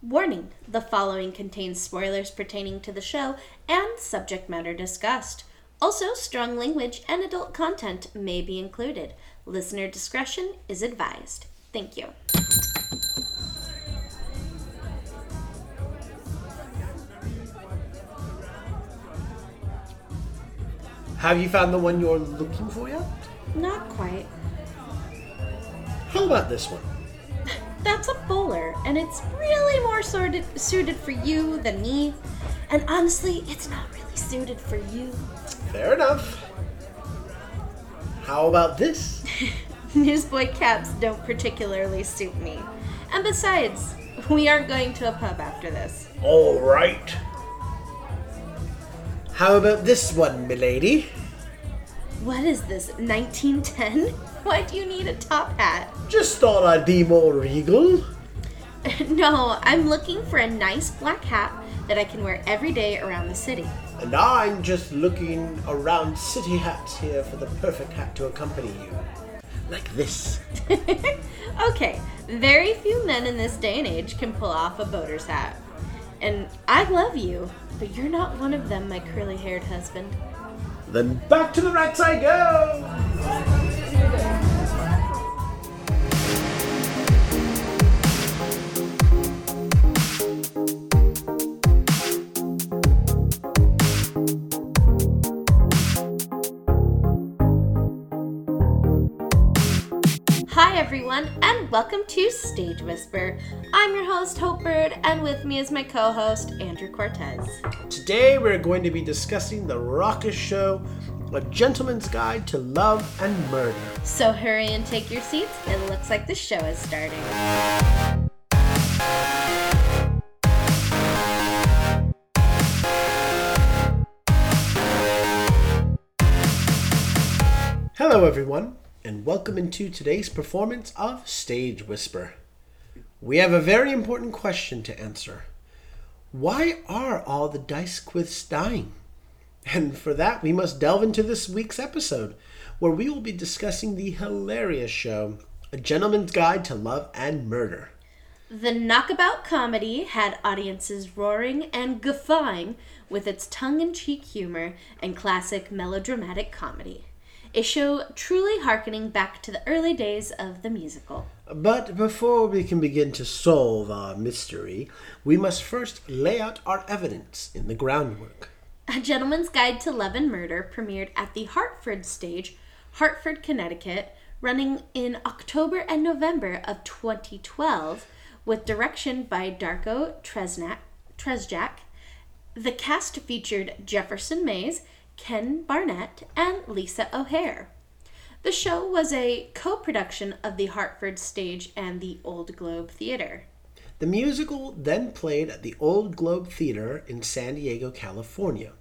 Warning the following contains spoilers pertaining to the show and subject matter discussed. Also, strong language and adult content may be included. Listener discretion is advised. Thank you. Have you found the one you're looking for yet? Not quite. How about this one? That's a bowler, and it's really more sorted, suited for you than me. And honestly, it's not really suited for you. Fair enough. How about this? Newsboy caps don't particularly suit me. And besides, we aren't going to a pub after this. All right. How about this one, milady? What is this, 1910? Why do you need a top hat? Just thought I'd be more regal. no, I'm looking for a nice black hat that I can wear every day around the city. And I'm just looking around city hats here for the perfect hat to accompany you. Like this. okay, very few men in this day and age can pull off a boater's hat. And I love you, but you're not one of them, my curly haired husband. Then back to the rats I go! Everyone, and welcome to Stage Whisper. I'm your host, Hope Bird, and with me is my co host, Andrew Cortez. Today, we're going to be discussing the raucous show, A Gentleman's Guide to Love and Murder. So hurry and take your seats. It looks like the show is starting. Hello, everyone, and welcome into today's performance of Stage Whisper. We have a very important question to answer. Why are all the D'Ysquiths dying? And for that, we must delve into this week's episode, where we will be discussing the hilarious show, A Gentleman's Guide to Love and Murder. The knockabout comedy had audiences roaring and guffawing with its tongue in cheek humor and classic melodramatic comedy. A show truly harkening back to the early days of the musical. But before we can begin to solve our mystery, we must first lay out our evidence in the groundwork. A Gentleman's Guide to Love and Murder premiered at the Hartford stage, Hartford, Connecticut, running in October and November of 2012 with direction by Darko Tresnjak, Tresjak. The cast featured Jefferson Mays, Ken Barnett, and Lisa O'Hare. The show was a co production of the Hartford stage and the Old Globe Theater. The musical then played at the Old Globe Theater in San Diego, California,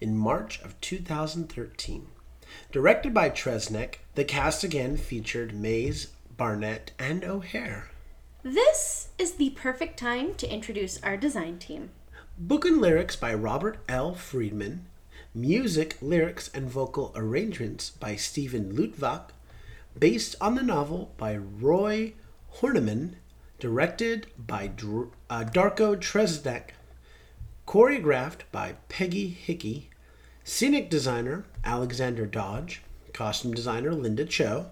in March of 2013. Directed by Tresnek, the cast again featured Mays, Barnett, and O'Hare. This is the perfect time to introduce our design team. Book and lyrics by Robert L. Freedman, music, lyrics, and vocal arrangements by Steven Lutvak, based on the novel by Roy Horniman, directed by Dr- uh, Darko Tresnek, choreographed by Peggy Hickey, scenic designer Alexander Dodge, costume designer Linda Cho,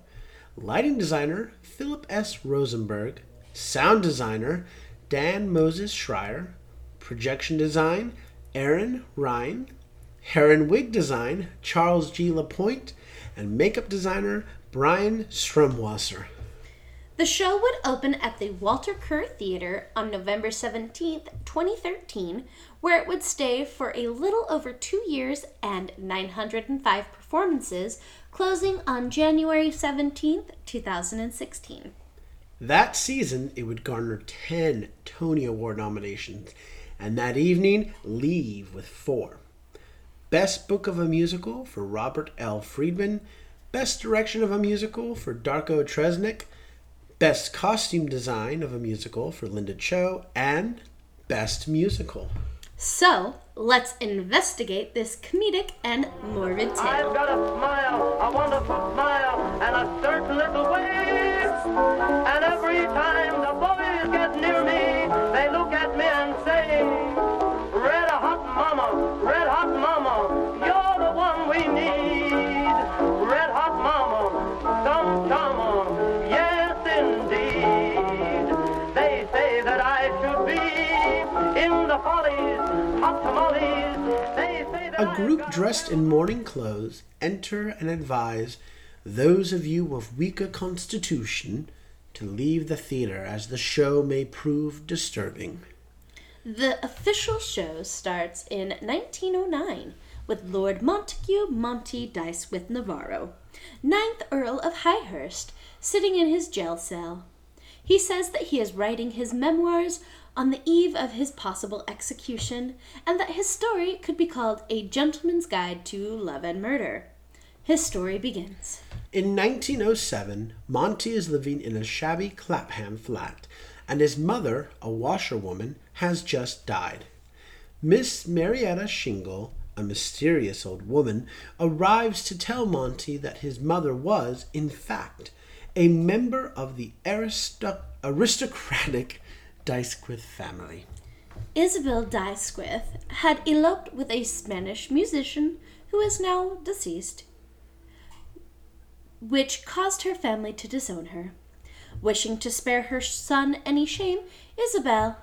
lighting designer Philip S. Rosenberg, sound designer Dan Moses Schreier, projection design Aaron Rhyne, hair and wig design Charles G. Lapointe, and makeup designer Brian Strumwasser. The show would open at the Walter Kerr Theater on November 17th, 2013, where it would stay for a little over two years and 905 performances, closing on January 17th, 2016. That season, it would garner 10 Tony Award nominations, and that evening, leave with four. Best Book of a Musical for Robert L. Freedman, Best Direction of a Musical for Darko Tresnik, Best Costume Design of a Musical for Linda Cho, and Best Musical. So, let's investigate this comedic and morbid I've tale. got a smile, a wonderful smile, and a certain little waist. And every time the boys get near me, A group dressed in mourning clothes enter and advise those of you of weaker constitution to leave the theater as the show may prove disturbing. The official show starts in 1909 with Lord Montague Monty D'Ysquith Navarro, ninth Earl of Highhurst, sitting in his jail cell. He says that he is writing his memoirs on the eve of his possible execution, and that his story could be called A Gentleman's Guide to Love and Murder. His story begins. In 1907, Monty is living in a shabby Clapham flat, and his mother, a washerwoman, has just died. Miss Marietta Shingle, a mysterious old woman, arrives to tell Monty that his mother was, in fact, a member of the aristo- aristocratic D'Ysquith family. Isabel D'Ysquith had eloped with a Spanish musician who is now deceased, which caused her family to disown her. Wishing to spare her son any shame, Isabel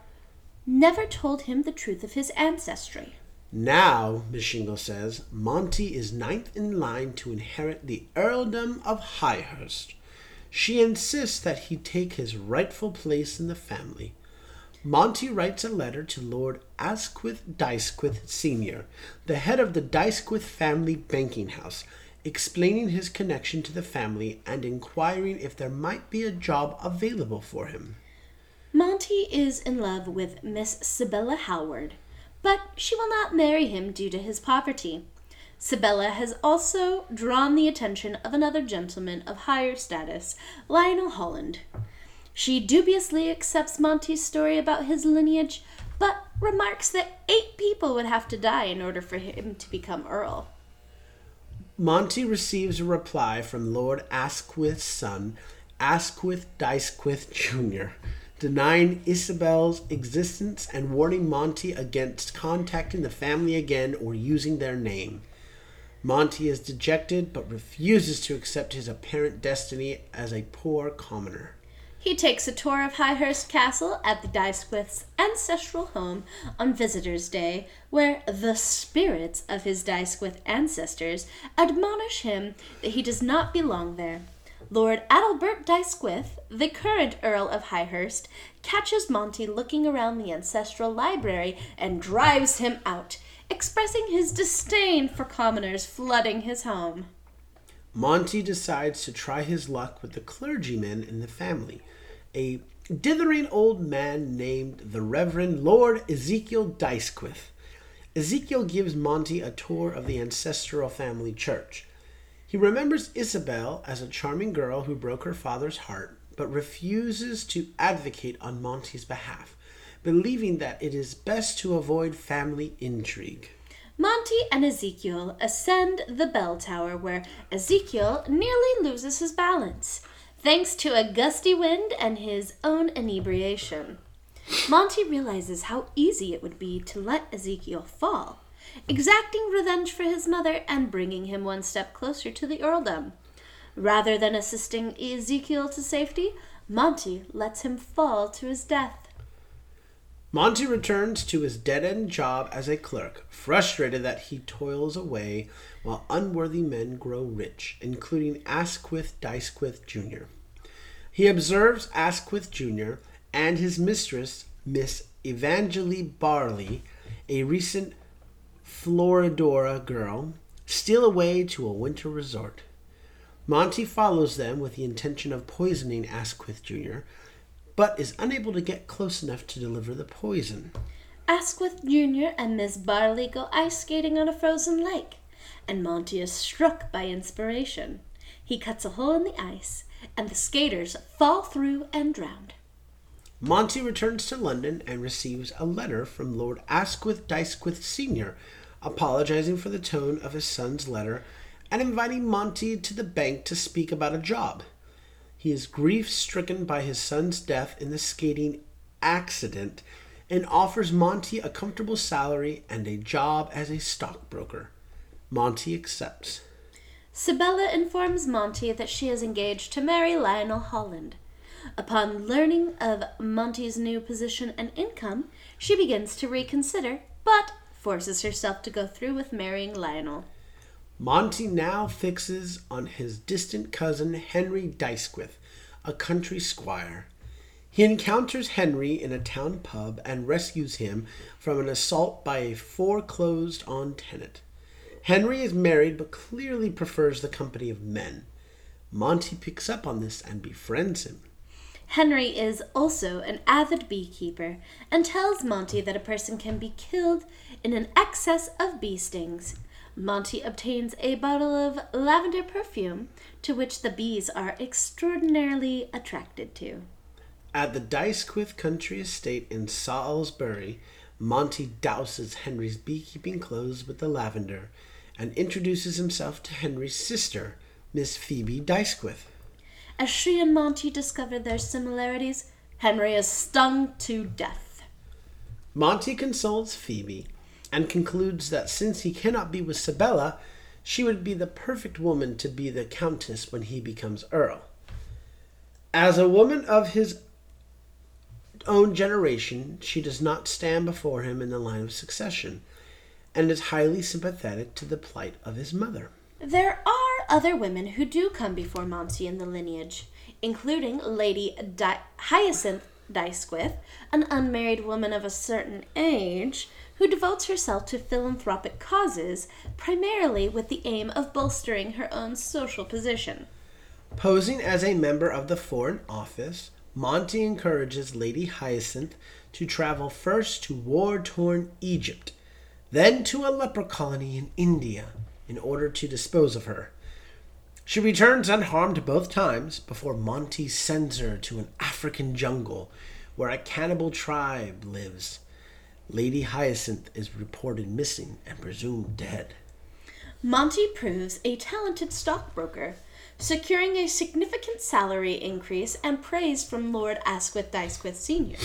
never told him the truth of his ancestry. Now, Miss Shingle says, Monty is ninth in line to inherit the earldom of Highhurst. She insists that he take his rightful place in the family. Monty writes a letter to Lord Asquith D'Ysquith Sr., the head of the D'Ysquith family banking house, explaining his connection to the family and inquiring if there might be a job available for him. Monty is in love with Miss Sibella Howard, but she will not marry him due to his poverty. Sibella has also drawn the attention of another gentleman of higher status, Lionel Holland. She dubiously accepts Monty's story about his lineage, but remarks that eight people would have to die in order for him to become Earl. Monty receives a reply from Lord Asquith's son, Asquith D'Ysquith Jr., denying Isabel's existence and warning Monty against contacting the family again or using their name. Monty is dejected but refuses to accept his apparent destiny as a poor commoner. He takes a tour of Highhurst Castle at the D'Ysquith's ancestral home on Visitors' Day, where the spirits of his D'Ysquith ancestors admonish him that he does not belong there. Lord Adelbert Dysquith, the current Earl of Highhurst, catches Monty looking around the ancestral library and drives him out, expressing his disdain for commoners flooding his home. Monty decides to try his luck with the clergyman in the family, a dithering old man named the Reverend Lord Ezekiel D'Ysquith. Ezekiel gives Monty a tour of the ancestral family church. He remembers Isabel as a charming girl who broke her father's heart, but refuses to advocate on Monty's behalf, believing that it is best to avoid family intrigue. Monty and Ezekiel ascend the bell tower where Ezekiel nearly loses his balance, thanks to a gusty wind and his own inebriation. Monty realizes how easy it would be to let Ezekiel fall, exacting revenge for his mother and bringing him one step closer to the earldom. Rather than assisting Ezekiel to safety, Monty lets him fall to his death. Monty returns to his dead end job as a clerk, frustrated that he toils away while unworthy men grow rich, including Asquith D'Ysquith Jr. He observes Asquith Jr. and his mistress, Miss Evangeline Barley, a recent Florodora girl, steal away to a winter resort. Monty follows them with the intention of poisoning Asquith Jr., but is unable to get close enough to deliver the poison. Asquith Jr. and Miss Barley go ice skating on a frozen lake, and Monty is struck by inspiration. He cuts a hole in the ice, and the skaters fall through and drown. Monty returns to London and receives a letter from Lord Asquith D'Ysquith Sr., apologizing for the tone of his son's letter and inviting Monty to the bank to speak about a job. He is grief stricken by his son's death in the skating accident and offers Monty a comfortable salary and a job as a stockbroker. Monty accepts. Sibella informs Monty that she is engaged to marry Lionel Holland. Upon learning of Monty's new position and income, she begins to reconsider, but forces herself to go through with marrying Lionel. Monty now fixes on his distant cousin Henry D'Ysquith, a country squire. He encounters Henry in a town pub and rescues him from an assault by a foreclosed on tenant. Henry is married but clearly prefers the company of men. Monty picks up on this and befriends him. Henry is also an avid beekeeper and tells Monty that a person can be killed in an excess of bee stings. Monty obtains a bottle of lavender perfume to which the bees are extraordinarily attracted to. At the D'Ysquith country estate in Salisbury, Monty douses Henry's beekeeping clothes with the lavender and introduces himself to Henry's sister, Miss Phoebe D'Ysquith. As she and Monty discover their similarities, Henry is stung to death. Monty consoles Phoebe and concludes that since he cannot be with Sibella, she would be the perfect woman to be the countess when he becomes earl. As a woman of his own generation, she does not stand before him in the line of succession, and is highly sympathetic to the plight of his mother. There are other women who do come before Monty in the lineage, including Lady Di- Hyacinth D'Ysquith, an unmarried woman of a certain age who devotes herself to philanthropic causes, primarily with the aim of bolstering her own social position. Posing as a member of the Foreign Office, Monty encourages Lady Hyacinth to travel first to war torn Egypt, then to a leper colony in India in order to dispose of her. She returns unharmed both times before Monty sends her to an African jungle where a cannibal tribe lives. Lady Hyacinth is reported missing and presumed dead. Monty proves a talented stockbroker, securing a significant salary increase and praise from Lord Asquith D'Ysquith Sr.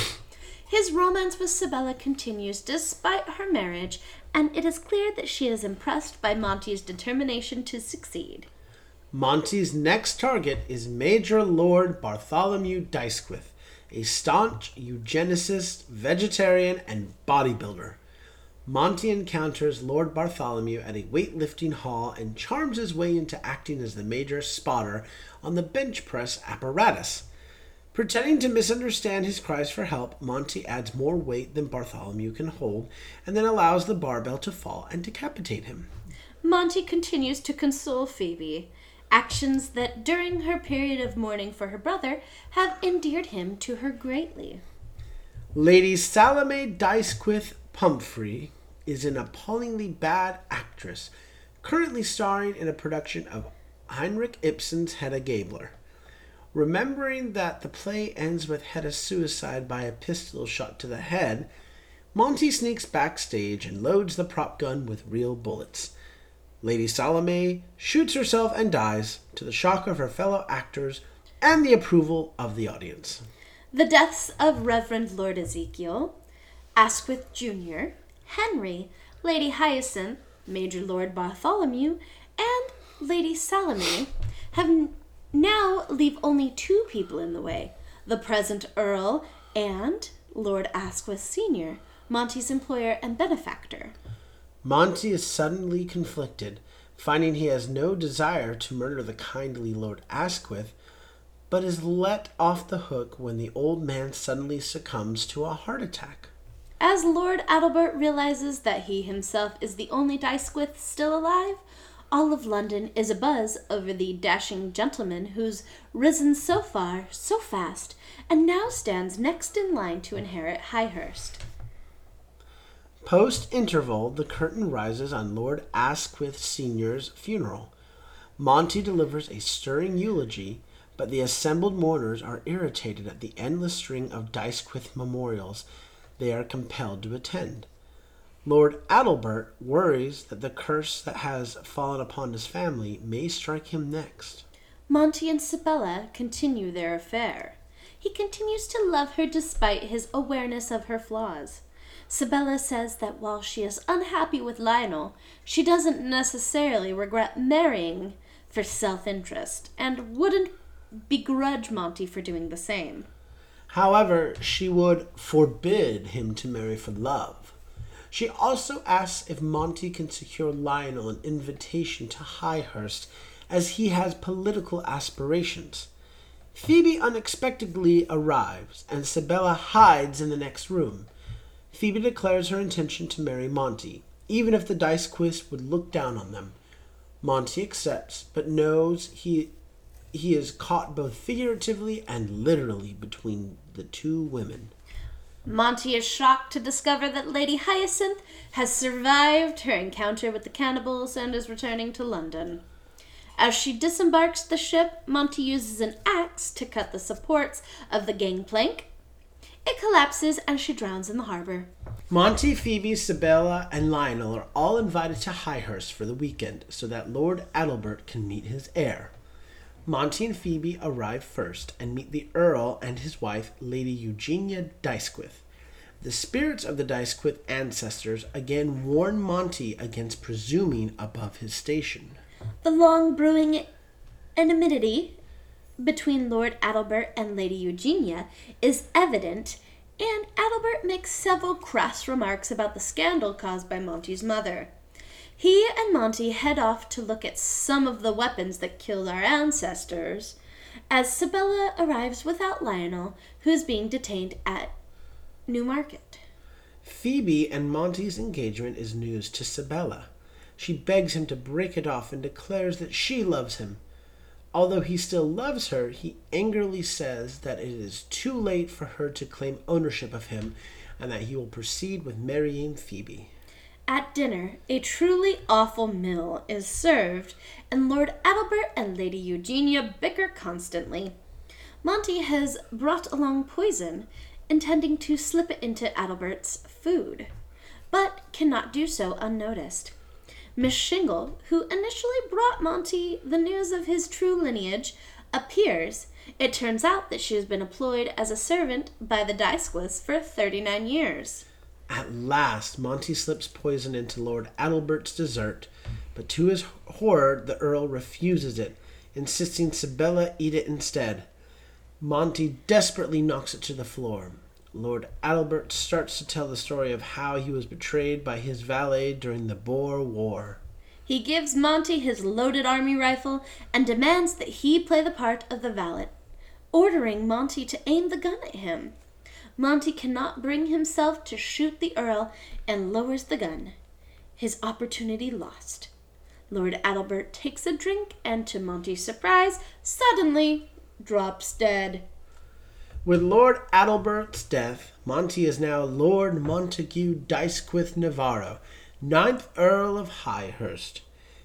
His romance with Sibella continues despite her marriage, and it is clear that she is impressed by Monty's determination to succeed. Monty's next target is Major Lord Bartholomew D'Ysquith, a staunch eugenicist, vegetarian, and bodybuilder. Monty encounters Lord Bartholomew at a weightlifting hall and charms his way into acting as the major spotter on the bench press apparatus. Pretending to misunderstand his cries for help, Monty adds more weight than Bartholomew can hold and then allows the barbell to fall and decapitate him. Monty continues to console Phoebe, actions that during her period of mourning for her brother have endeared him to her greatly. Lady Salome D'Ysquith Pumphrey is an appallingly bad actress, currently starring in a production of Heinrich Ibsen's Hedda Gabler. Remembering that the play ends with Hedda's suicide by a pistol shot to the head, Monty sneaks backstage and loads the prop gun with real bullets. Lady Salome shoots herself and dies, to the shock of her fellow actors and the approval of the audience. The deaths of Reverend Lord Ezekiel, Asquith Jr., Henry, Lady Hyacinth, Major Lord Bartholomew, and Lady Salome have now leave only two people in the way the present Earl and Lord Asquith Sr., Monty's employer and benefactor. Monty is suddenly conflicted, finding he has no desire to murder the kindly Lord Asquith, but is let off the hook when the old man suddenly succumbs to a heart attack. As Lord Adelbert realizes that he himself is the only D'Ysquith still alive, all of London is abuzz over the dashing gentleman who's risen so far, so fast, and now stands next in line to inherit Highhurst. Post interval, the curtain rises on Lord Asquith Sr.'s funeral. Monty delivers a stirring eulogy, but the assembled mourners are irritated at the endless string of D'Ysquith memorials they are compelled to attend. Lord Adelbert worries that the curse that has fallen upon his family may strike him next. Monty and Sibella continue their affair. He continues to love her despite his awareness of her flaws. Sibella says that while she is unhappy with Lionel, she doesn't necessarily regret marrying for self interest and wouldn't begrudge Monty for doing the same. However, she would forbid him to marry for love. She also asks if Monty can secure Lionel an invitation to Highhurst as he has political aspirations. Phoebe unexpectedly arrives, and Sibella hides in the next room. Phoebe declares her intention to marry Monty, even if the D'Ysquiths would look down on them. Monty accepts, but knows he he is caught both figuratively and literally between the two women. Monty is shocked to discover that Lady Hyacinth has survived her encounter with the cannibals and is returning to London. As she disembarks the ship, Monty uses an axe to cut the supports of the gangplank. It collapses and she drowns in the harbor. Monty, Phoebe, Sibella, and Lionel are all invited to Highhurst for the weekend so that Lord Adelbert can meet his heir. Monty and Phoebe arrive first and meet the Earl and his wife, Lady Eugenia D'Ysquith. The spirits of the D'Ysquith ancestors again warn Monty against presuming above his station. The long brewing enmity between Lord Adelbert and Lady Eugenia is evident, and Adelbert makes several crass remarks about the scandal caused by Monty's mother. He and Monty head off to look at some of the weapons that killed our ancestors, as Sibella arrives without Lionel, who is being detained at Newmarket. Phoebe and Monty's engagement is news to Sibella. She begs him to break it off and declares that she loves him. Although he still loves her, he angrily says that it is too late for her to claim ownership of him and that he will proceed with marrying Phoebe. At dinner, a truly awful meal is served, and Lord Adelbert and Lady Eugenia bicker constantly. Monty has brought along poison, intending to slip it into Adelbert's food, but cannot do so unnoticed. Miss Shingle, who initially brought Monty the news of his true lineage, appears. It turns out that she has been employed as a servant by the D'Ysquiths for 39 years. At last, Monty slips poison into Lord Adelbert's dessert, but to his horror, the Earl refuses it, insisting Sibella eat it instead. Monty desperately knocks it to the floor. Lord Adelbert starts to tell the story of how he was betrayed by his valet during the Boer War. He gives Monty his loaded army rifle and demands that he play the part of the valet, ordering Monty to aim the gun at him. Monty cannot bring himself to shoot the Earl and lowers the gun. His opportunity lost. Lord Adelbert takes a drink and, to Monty's surprise, suddenly drops dead. With Lord Adelbert's death, Monty is now Lord Montague D'Ysquith Navarro, ninth Earl of Highhurst.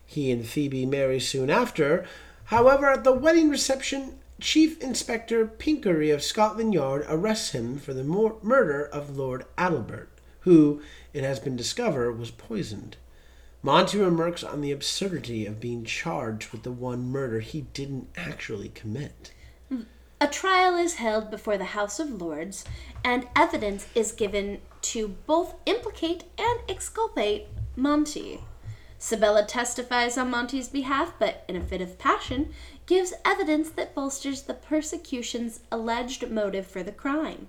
He and Phoebe marry soon after. However, at the wedding reception, Chief Inspector Pinckney of Scotland Yard arrests him for the mur- murder of Lord Adelbert, who, it has been discovered, was poisoned. Monty remarks on the absurdity of being charged with the one murder he didn't actually commit. A trial is held before the House of Lords, and evidence is given to both implicate and exculpate Monty. Sibella testifies on Monty's behalf, but in a fit of passion, gives evidence that bolsters the persecution's alleged motive for the crime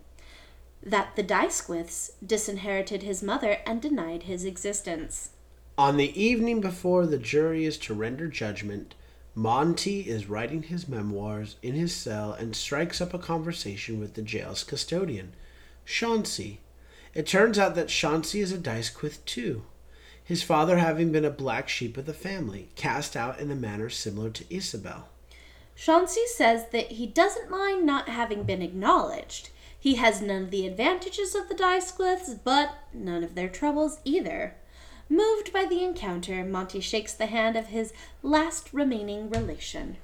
that the D'Ysquiths disinherited his mother and denied his existence. On the evening before the jury is to render judgment, Monty is writing his memoirs in his cell and strikes up a conversation with the jail's custodian, Chauncey. It turns out that Chauncey is a D'Ysquith too, his father having been a black sheep of the family, cast out in a manner similar to Isabel. Chauncey says that he doesn't mind not having been acknowledged. He has none of the advantages of the D'Ysquiths, but none of their troubles either. Moved by the encounter, Monty shakes the hand of his last remaining relation.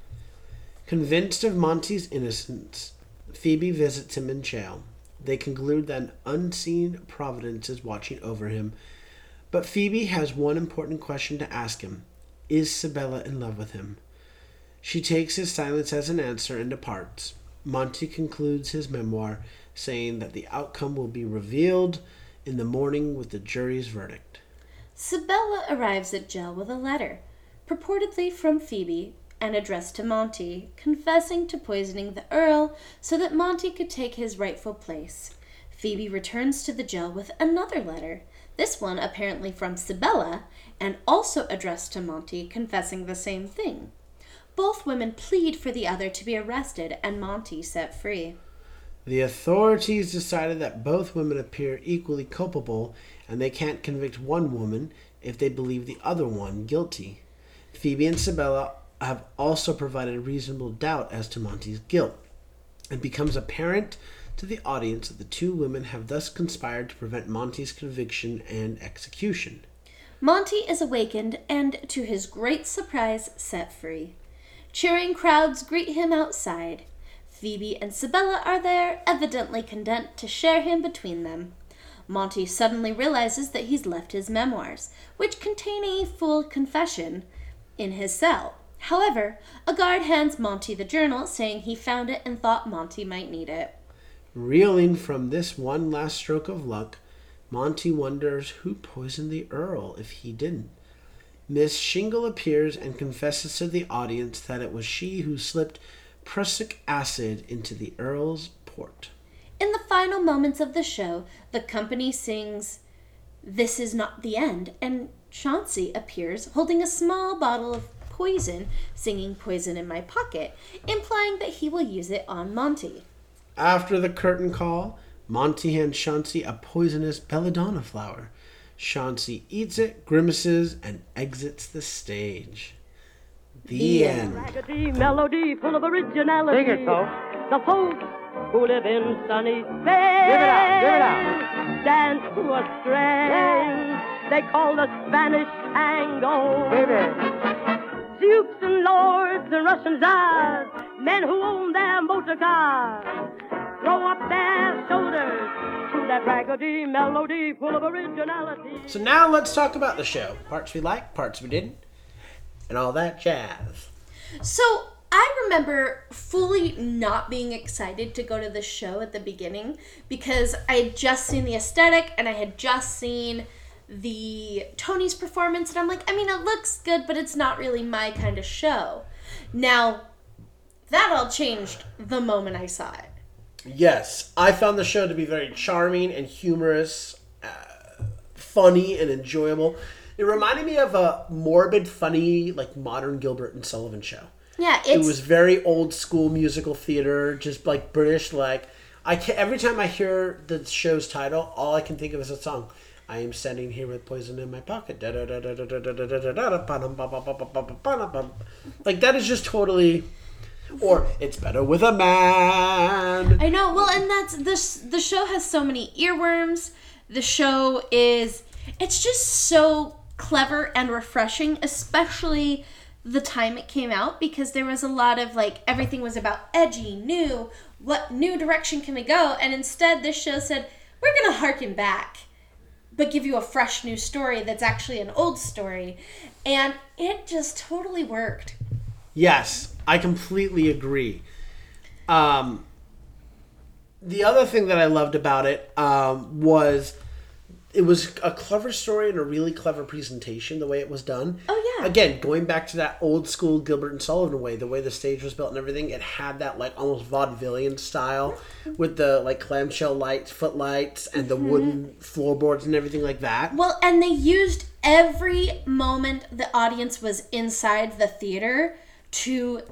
Convinced of Monty's innocence, Phoebe visits him in jail. They conclude that an unseen providence is watching over him, but Phoebe has one important question to ask him Is Sibella in love with him? She takes his silence as an answer and departs. Monty concludes his memoir saying that the outcome will be revealed in the morning with the jury's verdict. Sibella arrives at jail with a letter, purportedly from Phoebe and addressed to Monty, confessing to poisoning the Earl so that Monty could take his rightful place. Phoebe returns to the jail with another letter, This one apparently from Sibella and also addressed to Monty, confessing the same thing. Both women plead for the other to be arrested and Monty set free. The authorities decided that both women appear equally culpable and they can't convict one woman if they believe the other one guilty. Phoebe and Sibella have also provided reasonable doubt as to Monty's guilt. It becomes apparent to the audience that the two women have thus conspired to prevent Monty's conviction and execution. Monty is awakened and, to his great surprise, set free. Cheering crowds greet him outside. Phoebe and Sibella are there, evidently content to share him between them. Monty suddenly realizes that he's left his memoirs, which contain a full confession, in his cell. However, a guard hands Monty the journal, saying he found it and thought Monty might need it. Reeling from this one last stroke of luck, Monty wonders who poisoned the Earl if he didn't. Miss Shingle appears and confesses to the audience that it was she who slipped prussic acid into the Earl's port. In the final moments of the show, the company sings This Is Not the End, and Chauncey appears holding a small bottle of poison, singing Poison in My Pocket, implying that he will use it on Monty. After the curtain call, Monty hands Chauncey a poisonous belladonna flower. Chauncey eats it, grimaces, and exits the stage. The, The end. end. raggedy melody full of originality. Sing it, folks. The folks who live in sunny Spain Give it out, give it out. dance to a strain they call the Spanish tango. Baby. Dukes and lords and Russian czars, men who own their motor cars, throw up their shoulders to that raggedy melody full of originality. So now let's talk about the show. Parts we liked, parts we didn't, and all that jazz. So I remember fully not being excited to go to the show at the beginning because I had just seen the aesthetic and I had just seen the Tony's performance, and I'm like, I mean, it looks good, but it's not really my kind of show. Now, that all changed the moment I saw it. Yes, I found the show to be very charming and humorous, uh, funny and enjoyable. It reminded me of a morbid, funny, like modern Gilbert and Sullivan show. Yeah, it was very old school musical theater, just like British. Like I can every time I hear the show's title, all I can think of is a song. I am standing here with poison in my pocket. Like that is just totally or it's better with a man. I know. Well, and that's this. The show has so many earworms. The show is. It's just so clever and refreshing, especially the time it came out because there was a lot of like everything was about edgy, new. What new direction can we go? And instead, this show said we're gonna harken back, but give you a fresh new story that's actually an old story, and it just totally worked. Yes, I completely agree. Um, the other thing that I loved about it um, was it was a clever story and a really clever presentation. The way it was done. Oh, yeah. Again, going back to that old school Gilbert and Sullivan way, the way the stage was built and everything, it had that like almost vaudevillian style with the like clamshell lights, footlights, and the wooden floorboards and everything like that. Well, and they used every moment the audience was inside the theater to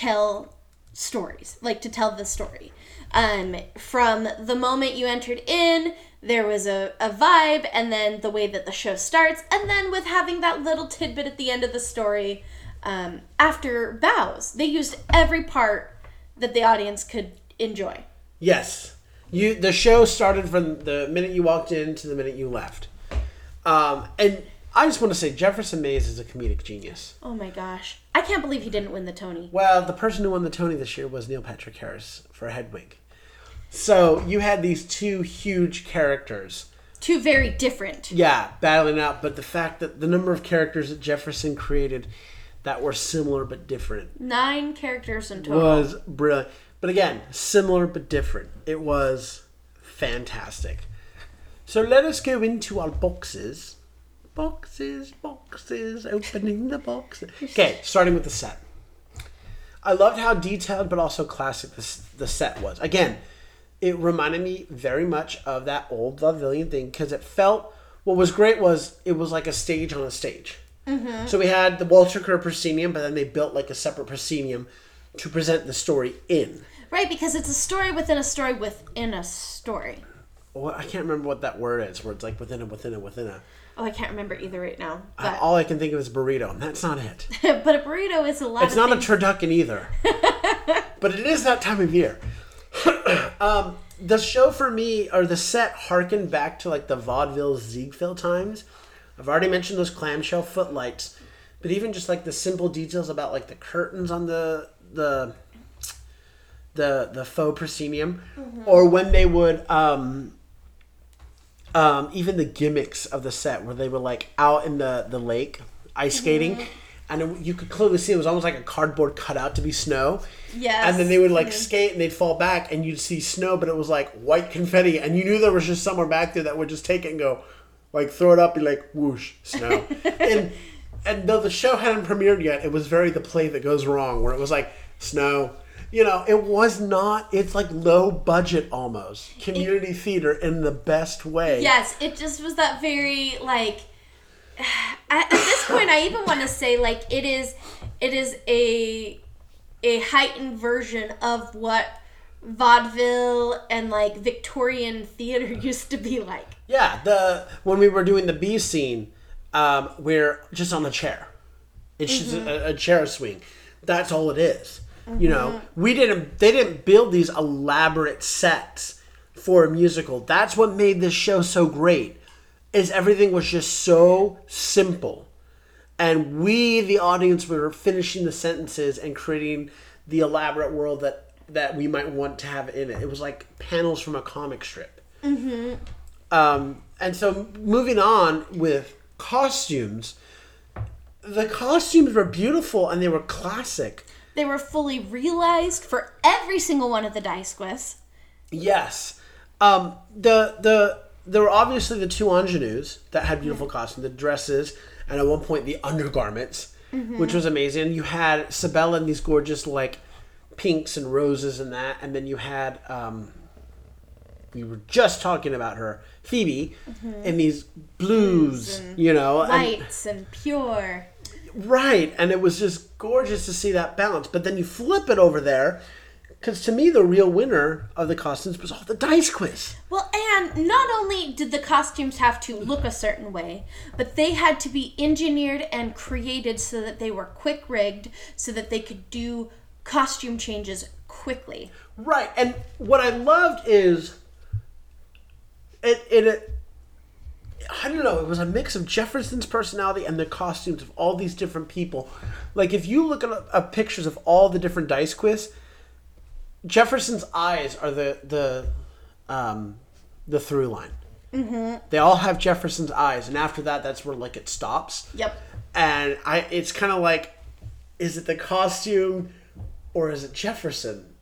tell stories, like to tell the story. Um, from the moment you entered in, there was a, a vibe, and then the way that the show starts, and then with having that little tidbit at the end of the story um, after bows. They used every part that the audience could enjoy. Yes. You the show started from the minute you walked in to the minute you left. Um, and I just want to say Jefferson Mays is a comedic genius. Oh my gosh. I can't believe he didn't win the Tony. Well, the person who won the Tony this year was Neil Patrick Harris for Hedwig. So you had these two huge characters. Two very different. Yeah, battling out, but the fact that the number of characters that Jefferson created that were similar but different Nine characters in total. was brilliant. But again, similar but different. It was fantastic. So let us go into our boxes. Boxes, boxes, opening the boxes. Okay, starting with the set. I loved how detailed but also classic the, the set was. Again, it reminded me very much of that old Vaudevillian thing because it felt what was great was it was like a stage on a stage. Mm-hmm. So we had the Walter Kerr proscenium, but then they built like a separate proscenium to present the story in. Right, because it's a story within a story within a story. Well, I can't remember what that word is, where it's like within a within a within a. Oh, I can't remember either right now. But, All I can think of is burrito, and that's not it. but a burrito is a lot It's not a things. turducken either. but it is that time of year. um, the show for me, or the set, harkened back to like the vaudeville Ziegfeld times. I've already mentioned those clamshell footlights, but even just like the simple details about like the curtains on the the the the faux proscenium, or when they would um, um, even the gimmicks of the set where they were like out in the the lake ice skating. And it- you could clearly see it was almost like a cardboard cutout to be snow. Yes. And then they would like skate and they'd fall back and you'd see snow, but it was like white confetti. And you knew there was just somewhere back there that would just take it and go, like throw it up and like whoosh, snow. and and though the show hadn't premiered yet, it was very the play that goes wrong, where it was like snow. You know, it was not. It's like low budget almost community theater in the best way. Yes, it just was that very like. At, at this point, I even want to say like it is, it is a, a heightened version of what vaudeville and like Victorian theater used to be like. Yeah, the when we were doing the B scene, um, we're just on the chair. It's just a, a chair swing. That's all it is. You know, we didn't. They didn't build these elaborate sets for a musical. That's what made this show so great. Is everything was just so simple, and we, the audience, were finishing the sentences and creating the elaborate world that that we might want to have in it. It was like panels from a comic strip. Um, and so moving on with costumes, the costumes were beautiful and they were classic. They were fully realized for every single one of the D'Ysquiths. Yes. Um, the the there were obviously the two ingenues that had beautiful costumes, the dresses, and at one point the undergarments, which was amazing. You had Sibella in these gorgeous like pinks and roses and that, and then you had um, we were just talking about her, Phoebe, in these blues, and you know, and- and pure. Right, and it was just gorgeous to see that balance. But then you flip it over there, because to me the real winner of the costumes was all the D'Ysquiths. Well, and not only did the costumes have to look a certain way, but they had to be engineered and created so that they were quick rigged, so that they could do costume changes quickly. Right, and what I loved is it it. it I don't know. It was a mix of Jefferson's personality and the costumes of all these different people. Like if you look at uh, pictures of all the different D'Ysquiths, Jefferson's eyes are the the um, the through line. Mm-hmm. They all have Jefferson's eyes, and after that, that's where like it stops. Yep. And I, it's kind of like, is it the costume, or is it Jefferson?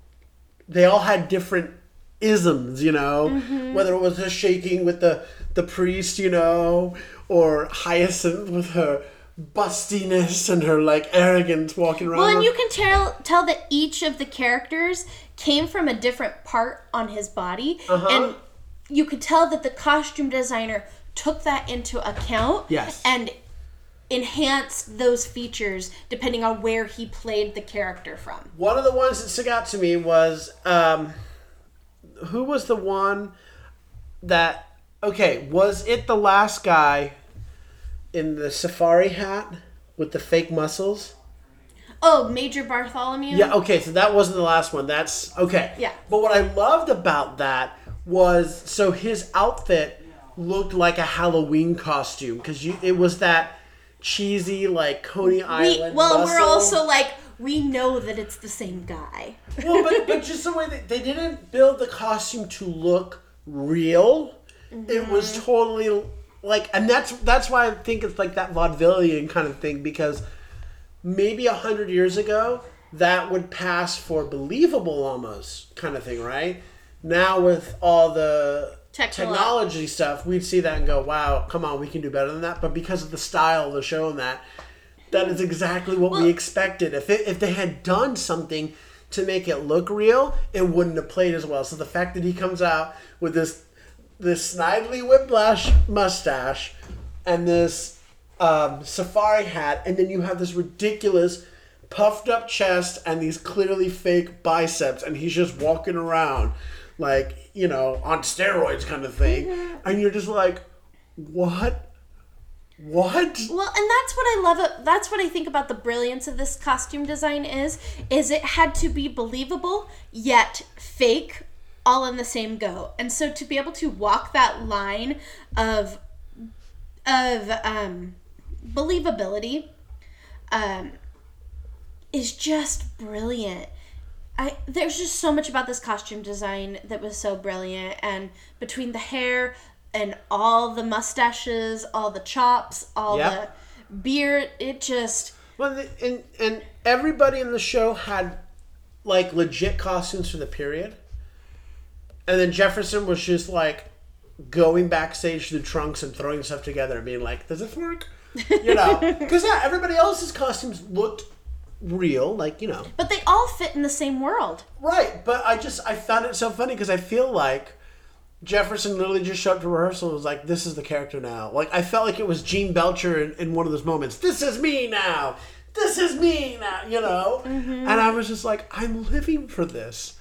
They all had different isms, you know. Whether it was the shaking with the the priest, you know, or Hyacinth with her bustiness and her like arrogance walking around. Well, and you can tell tell that each of the characters came from a different part on his body, and you could tell that the costume designer took that into account. Yes. And enhanced those features depending on where he played the character from. One of the ones that stuck out to me was um, who was the one that okay was it the last guy in the safari hat with the fake muscles? Oh, Major Bartholomew. Yeah, okay, so that wasn't the last one. That's okay. Yeah. But what I loved about that was so his outfit looked like a Halloween costume because it was that cheesy like Coney We, Island. well, we're also like we know that it's the same guy. well, but, but just the way that they didn't build the costume to look real. It was mm-hmm. totally like, and that's that's why I think it's like that vaudevillian kind of thing because maybe a hundred years ago that would pass for believable almost kind of thing, right? Now with all the Technolo- technology stuff, we'd see that and go, "Wow, come on, we can do better than that." But because of the style of the show and that, that is exactly what we expected. If it, if they had done something to make it look real, it wouldn't have played as well. So the fact that he comes out with this this Snidely Whiplash mustache and this um, safari hat, and then you have this ridiculous puffed up chest and these clearly fake biceps, and he's just walking around like you know on steroids kind of thing, and you're just like, what? What? Well, and that's what I love. That's what I think about the brilliance of this costume design is. Is it had to be believable yet fake, all in the same go. And so to be able to walk that line of of um, believability um, is just brilliant. I there's just so much about this costume design that was so brilliant, and between the hair and all the mustaches, all the chops, all Yep. the beard, it just Well, and and everybody in the show had like legit costumes for the period, and then Jefferson was just like going backstage to the trunks and throwing stuff together and being like, "Does this work?" You know, because yeah, everybody else's costumes looked real, like you know, but they all fit in the same world. right. But I just I found it so funny because I feel like. Jefferson literally just showed up to rehearsal and was like, This is the character now. Like, I felt like it was Gene Belcher in, in one of those moments. This is me now. This is me now, you know? Mm-hmm. And I was just like, I'm living for this.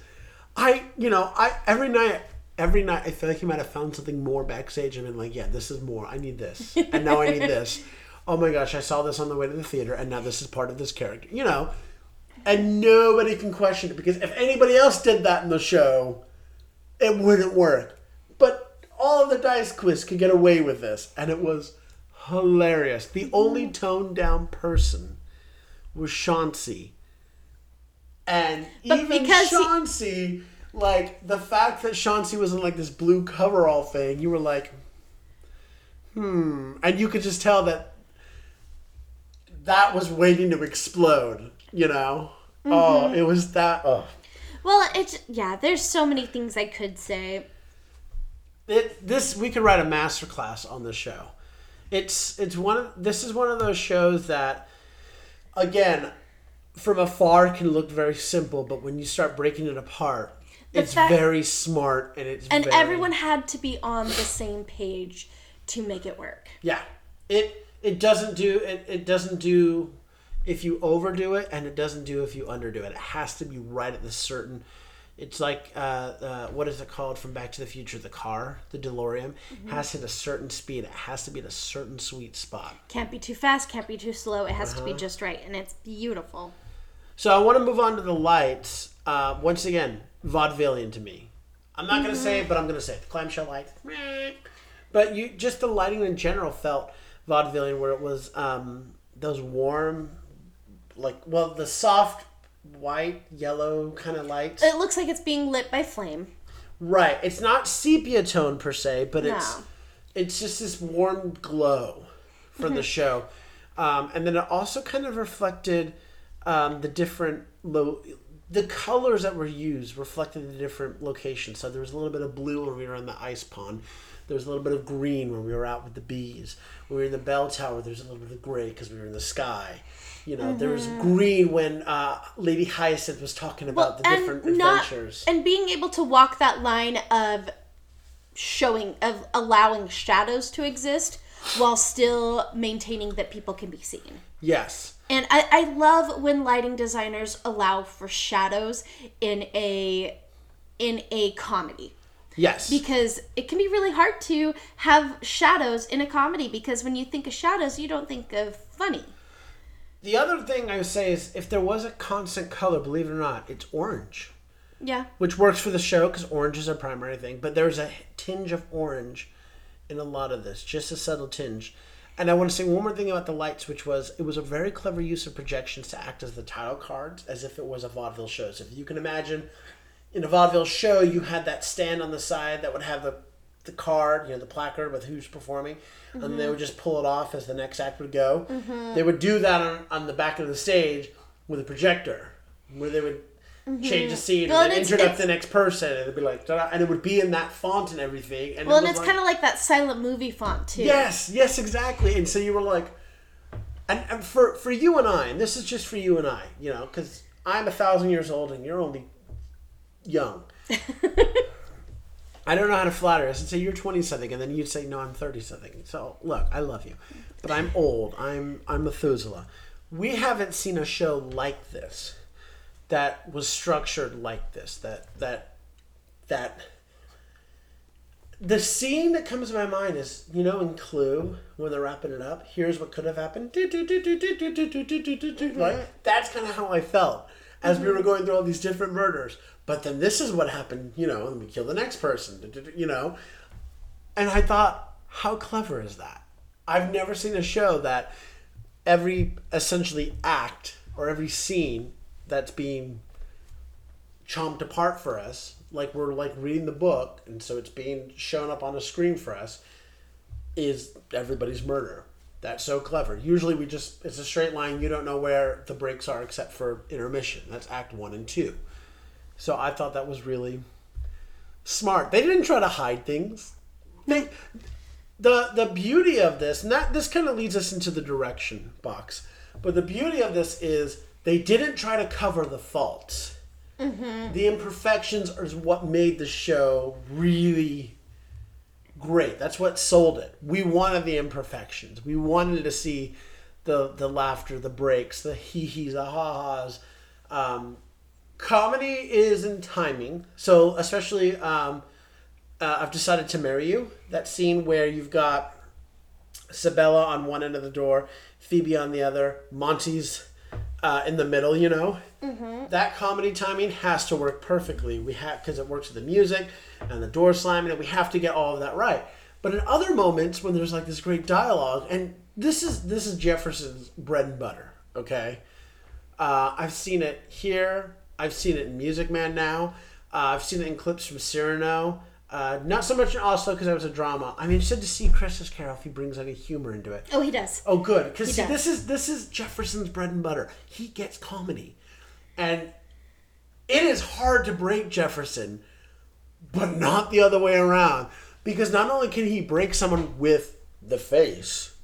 I, you know, I every night, every night, I feel like he might have found something more backstage and been like, Yeah, this is more. I need this. And now I need this. Oh my gosh, I saw this on the way to the theater and now this is part of this character, you know? And nobody can question it because if anybody else did that in the show, it wouldn't work. But all of the D'Ysquiths could get away with this, and it was hilarious. The only mm. toned down person was Chauncey. And But even because he- Chauncey, like the fact that Chauncey was in like this blue coverall thing, you were like, hmm. And you could just tell that that was waiting to explode, you know? Oh, it was that. Oh. Well, it's yeah. There's so many things I could say. it, this we could write a master class on this show. It's it's one of this is one of those shows that again from afar can look very simple, but when you start breaking it apart, it's fact- very smart and it's And very, everyone had to be on the same page to make it work. yeah it it doesn't do it, it doesn't do if you overdo it and it doesn't do if you underdo it. It has to be right at the certain. It's like uh, uh, what is it called from Back to the Future? The car, the DeLorean, has to hit a certain speed. It has to be at a certain sweet spot. Can't be too fast, can't be too slow. It has to Uh-huh. be just right, and it's beautiful. So I want to move on to the lights. Uh, once again, vaudevillian to me. I'm not going to say it, but I'm going to say it. The clamshell light. meh. But you just the lighting in general felt vaudevillian, where it was um, those warm, like well, the soft white yellow kind of lights. It looks like it's being lit by flame. right. It's not sepia tone per se, but it's No. it's just this warm glow for the show. Um, and then it also kind of reflected um, the different lo- the colors that were used reflected the different locations. So there was a little bit of blue when we were on the ice pond. There was a little bit of green when we were out with the bees. When we were in the bell tower. There's a little bit of gray because we were in the sky. You know, there was green when uh, Lady Hyacinth was talking about the different adventures. and being able to walk that line of showing of allowing shadows to exist while still maintaining that people can be seen. yes. And I, I love when lighting designers allow for shadows in a in a comedy Yes. because it can be really hard to have shadows in a comedy because when you think of shadows you don't think of funny. The other thing I would say is if there was a constant color, believe it or not, it's orange, Yeah. which works for the show because orange is our primary thing. But there's a tinge of orange in a lot of this, just a subtle tinge. And I want to say one more thing about the lights, which was it was a very clever use of projections to act as the title cards, as if it was a vaudeville show. So if you can imagine, in a vaudeville show, you had that stand on the side that would have the the card, you know, the placard with who's performing, and they mm-hmm. would just pull it off as the next act would go. Mm-hmm. They would do that on, on the back of the stage with a projector, where they would Mm-hmm. change the scene Well, and then and it's- introduce it's- the next person, and it'd be like, and it would be in that font and everything. And Well, it and it's like- kind of like that silent movie font too. Yes, yes, exactly. And so you were like, and, and for for you and I, and this is just for you and I, you know, because I'm a thousand years old and you're only young. I don't know how to flatter us. I'd say you're 20 something, and then you'd say, no, I'm 30 something. So, look, I love you. But I'm old. I'm, I'm Methuselah. We haven't seen a show like this that was structured like this. That, that, that. The scene that comes to my mind is, you know, in Clue, when they're wrapping it up, here's what could have happened. Like, that's kind of how I felt as we were going through all these different murders. But then this is what happened, you know, and we kill the next person, you know. And I thought, how clever is that? I've never seen a show that every essentially act or every scene that's being chomped apart for us, like we're like reading the book, and so it's being shown up on a screen for us, is everybody's murder. That's so clever. Usually we just it's a straight line. You don't know where the breaks are except for intermission. That's act one and two. So I thought that was really smart. They didn't try to hide things. They the the beauty of this, and that this kind of leads us into the direction box. But the beauty of this is they didn't try to cover the faults. The imperfections are what made the show really great. That's what sold it. We wanted the imperfections. We wanted to see the the laughter, the breaks, the hee hees, the ha ha's. Um, comedy is in timing. So especially, um, uh, I've decided to marry you. That scene where you've got Sibella on one end of the door, Phoebe on the other, Monty's uh, in the middle. You know, that comedy timing has to work perfectly. We have because it works with the music and the door slamming, and we have to get all of that right. But in other moments when there's like this great dialogue, and this is this is Jefferson's bread and butter. Okay, uh, I've seen it here. I've seen it in Music Man now. Uh, I've seen it in clips from Cyrano. Uh, not so much in Oslo because it was a drama. I'm interested to see Christmas Carol if he brings any humor into it. Oh, he does. Oh, good. Because He see, does. this is this is Jefferson's bread and butter. He gets comedy, and it is hard to break Jefferson, but not the other way around. Because not only can he break someone with the face,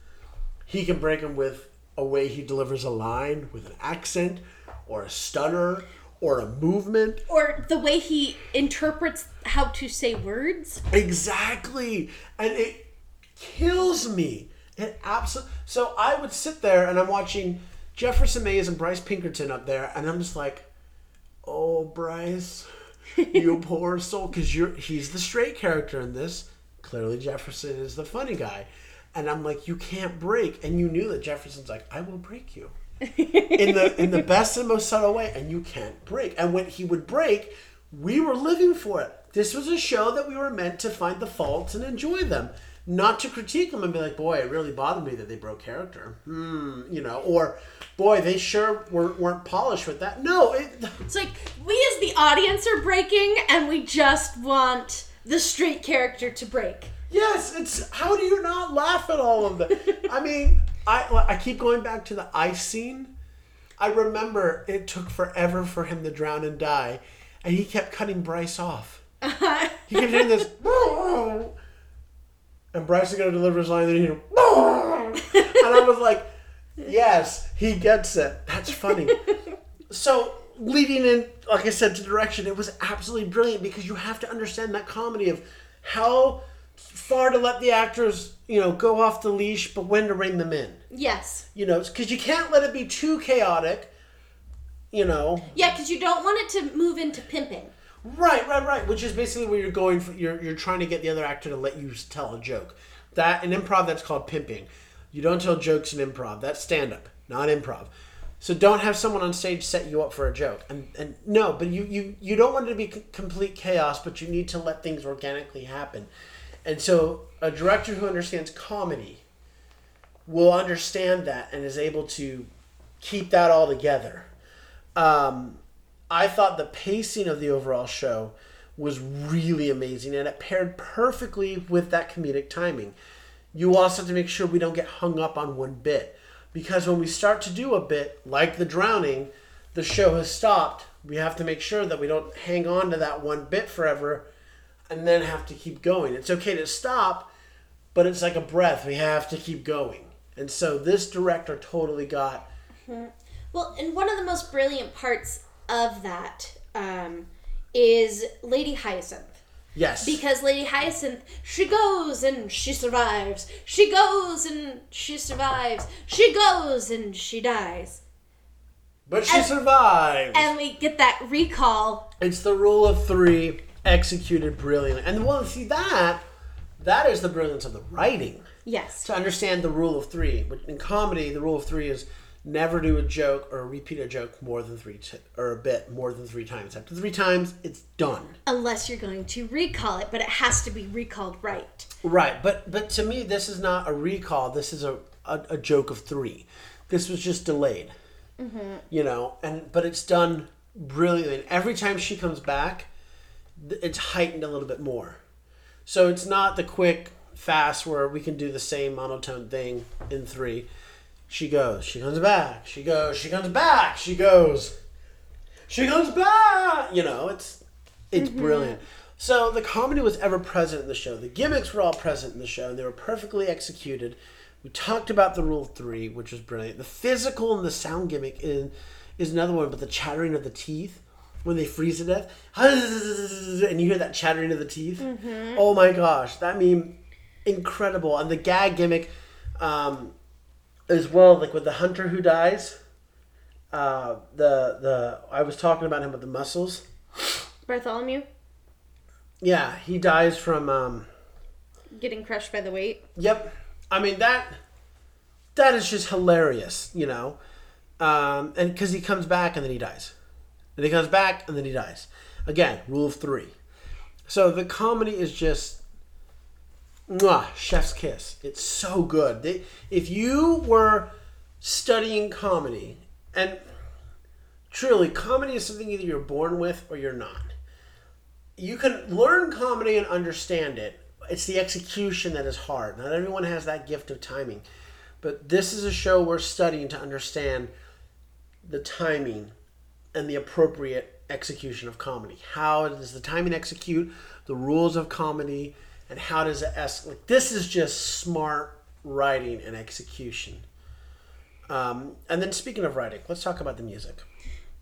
he can break him with a way he delivers a line, with an accent, or a stutter, or a movement. Or the way he interprets how to say words. Exactly. And it kills me. It absolutely. So I would sit there and I'm watching Jefferson Mays and Bryce Pinkerton up there, and I'm just like, oh, Bryce, you poor soul. Because you're he's the straight character in this. Clearly, Jefferson is the funny guy. And I'm like, you can't break. And you knew that Jefferson's like, I will break you. In the in the best and most subtle way, and you can't break. And when he would break, we were living for it. This was a show that we were meant to find the faults and enjoy them, not to critique them and be like, "Boy, it really bothered me that they broke character." Hmm, you know, or "Boy, they sure weren't, weren't polished with that." No, it, It's like we as the audience are breaking, and we just want the straight character to break. Yes, it's how do you not laugh at all of that? I mean, I I keep going back to the ice scene. I remember it took forever for him to drown and die, and he kept cutting Bryce off. He kept doing this, and Bryce is gonna deliver his line, and he, and I was like, yes, he gets it. That's funny. so leading in, like I said, to direction, it was absolutely brilliant because you have to understand that comedy of how far to let the actors, you know, go off the leash, but when to rein them in. Yes. You know, because you can't let it be too chaotic. You know, Yeah, because you don't want it to move into pimping. right, right, right. Which is basically where you're going. For, you're you're trying to get the other actor to let you tell a joke. That in improv, that's called pimping. You don't tell jokes in improv. That's stand up, not improv. So don't have someone on stage set you up for a joke. And and no, but you you you don't want it to be c- complete chaos, but you need to let things organically happen. And so a director who understands comedy will understand that and is able to keep that all together. Um, I thought the pacing of the overall show was really amazing and it paired perfectly with that comedic timing. You also have to make sure we don't get hung up on one bit because when we start to do a bit like the drowning, the show has stopped. We have to make sure that we don't hang on to that one bit forever and then have to keep going. It's okay to stop, but it's like a breath. We have to keep going. And so this director totally got Well, and one of the most brilliant parts of that um, is Lady Hyacinth. Yes. Because Lady Hyacinth, she goes and she survives. She goes and she survives. She goes and she dies. but she and- survives. And we get that recall. It's the rule of three executed brilliantly. And well, see that that is the brilliance of the writing. Yes. To understand the rule of three. But in comedy, the rule of three is never do a joke or repeat a joke more than three t- or a bit more than three times. After three times, it's done. Unless you're going to recall it, but it has to be recalled right. Right, but but to me, this is not a recall. This is a a, a joke of three. This was just delayed. Mm-hmm. You know, and but it's done brilliantly. And every time she comes back, it's heightened a little bit more. So it's not the quick, fast where we can do the same monotone thing in three. She goes, she comes back, she goes, she comes back, she goes, she comes back. You know, it's it's mm-hmm. brilliant. So the comedy was ever present in the show. The gimmicks were all present in the show, and they were perfectly executed. We talked about the rule of three, which was brilliant. The physical and the sound gimmick is, is another one, but the chattering of the teeth when they freeze to death, and you hear that chattering of the teeth. Oh my gosh, that meme, incredible. And the gag gimmick, um, as well, like with the hunter who dies. Uh, the the I was talking about him with the muscles. Bartholomew Yeah, he dies from. Um, getting crushed by the weight. yep, I mean that. That is just hilarious, you know, um, and because he comes back and then he dies, and he comes back and then he dies. Again, rule of three. So the comedy is just, mwah, chef's kiss. It's so good. They, if you were studying comedy, and truly, comedy is something either you're born with or you're not. you can learn comedy and understand it. It's the execution that is hard. Not everyone has that gift of timing. But this is a show we're studying to understand the timing and the appropriate execution of comedy. How does the timing execute the rules of comedy and how does it es- like this is just smart writing and execution. Um, and then speaking of writing, let's talk about the music.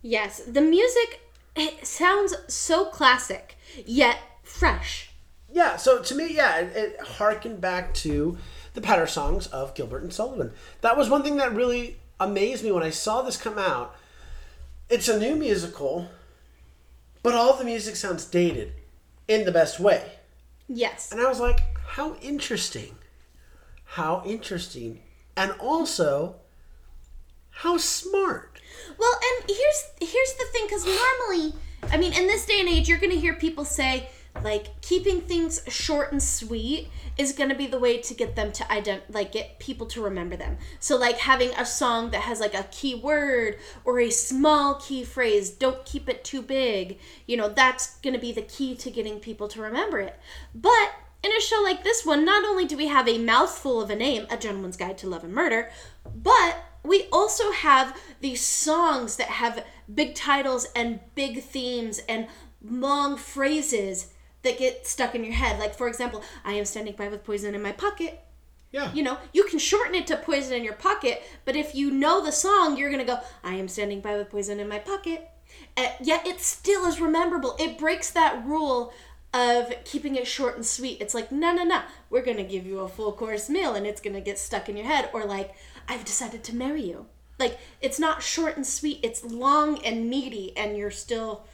Yes, the music it sounds so classic, yet fresh. Yeah, so to me, yeah, it, it harkened back to the patter songs of Gilbert and Sullivan. That was one thing that really amazed me when I saw this come out. It's a new musical, but all the music sounds dated in the best way. Yes. And I was like, how interesting. How interesting. And also, how smart. Well, and here's here's the thing cuz normally, I mean, in this day and age you're going to hear people say like keeping things short and sweet is going to be the way to get them to ident like get people to remember them. So like having a song that has like a key word or a small key phrase, don't keep it too big. You know, that's going to be the key to getting people to remember it. But in a show like this one, not only do we have a mouthful of a name, A Gentleman's Guide to Love and Murder, but we also have these songs that have big titles and big themes and long phrases that get stuck in your head. Like, for example, I am standing by with poison in my pocket. Yeah. You know, you can shorten it to poison in your pocket, but if you know the song, you're going to go, I am standing by with poison in my pocket. Uh, yet it still is rememberable. It breaks that rule of keeping it short and sweet. It's like, no, no, no, we're going to give you a full course meal and it's going to get stuck in your head. Or like, I've decided to marry you. Like, it's not short and sweet, it's long and meaty, and you're still.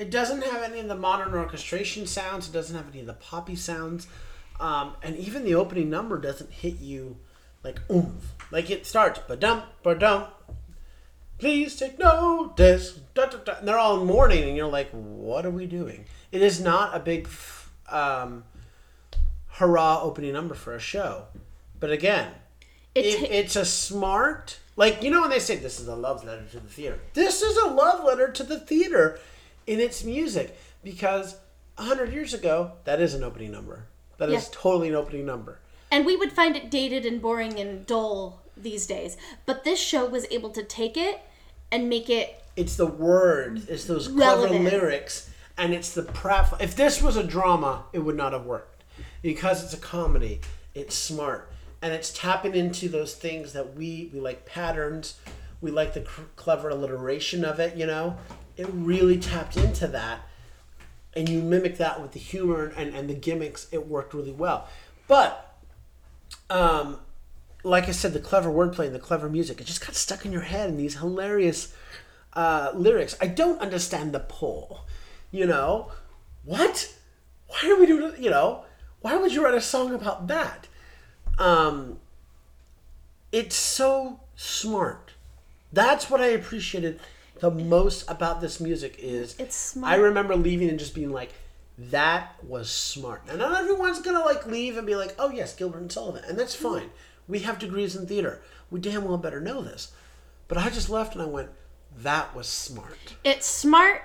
It doesn't have any of the modern orchestration sounds. It doesn't have any of the poppy sounds. Um, and even the opening number doesn't hit you like oomph. Like it starts, ba dum, ba dum. Please take notice. Da, da, da. And they're all in mourning, and you're like, what are we doing? It is not a big um, hurrah opening number for a show. But again, it, it's a smart like you know when they say this is a love letter to the theater this is a love letter to the theater in its music because 100 years ago that is an opening number That is Yeah. totally an opening number And we would find it dated and boring and dull these days. But this show was able to take it and make it. it's the words it's those clever lyrics and it's the prep if this was a drama it would not have worked because it's a comedy it's smart and it's tapping into those things that we we like patterns we like the clever alliteration of it you know it really tapped into that and you mimic that with the humor and, and the gimmicks, it worked really well. But, um, like I said, the clever wordplay and the clever music, it just got stuck in your head and these hilarious uh, lyrics. I don't understand the pull. You know, what? Why are we doing? You know, why would you write a song about that? Um, it's so smart. That's what I appreciated the most about this music. Is It's smart. I remember leaving and just being like, "That was smart." And not everyone's gonna like leave and be like, "Oh yes, Gilbert and Sullivan," and that's fine. We have degrees in theater. We damn well better know this. But I just left and I went, "That was smart." It's smart.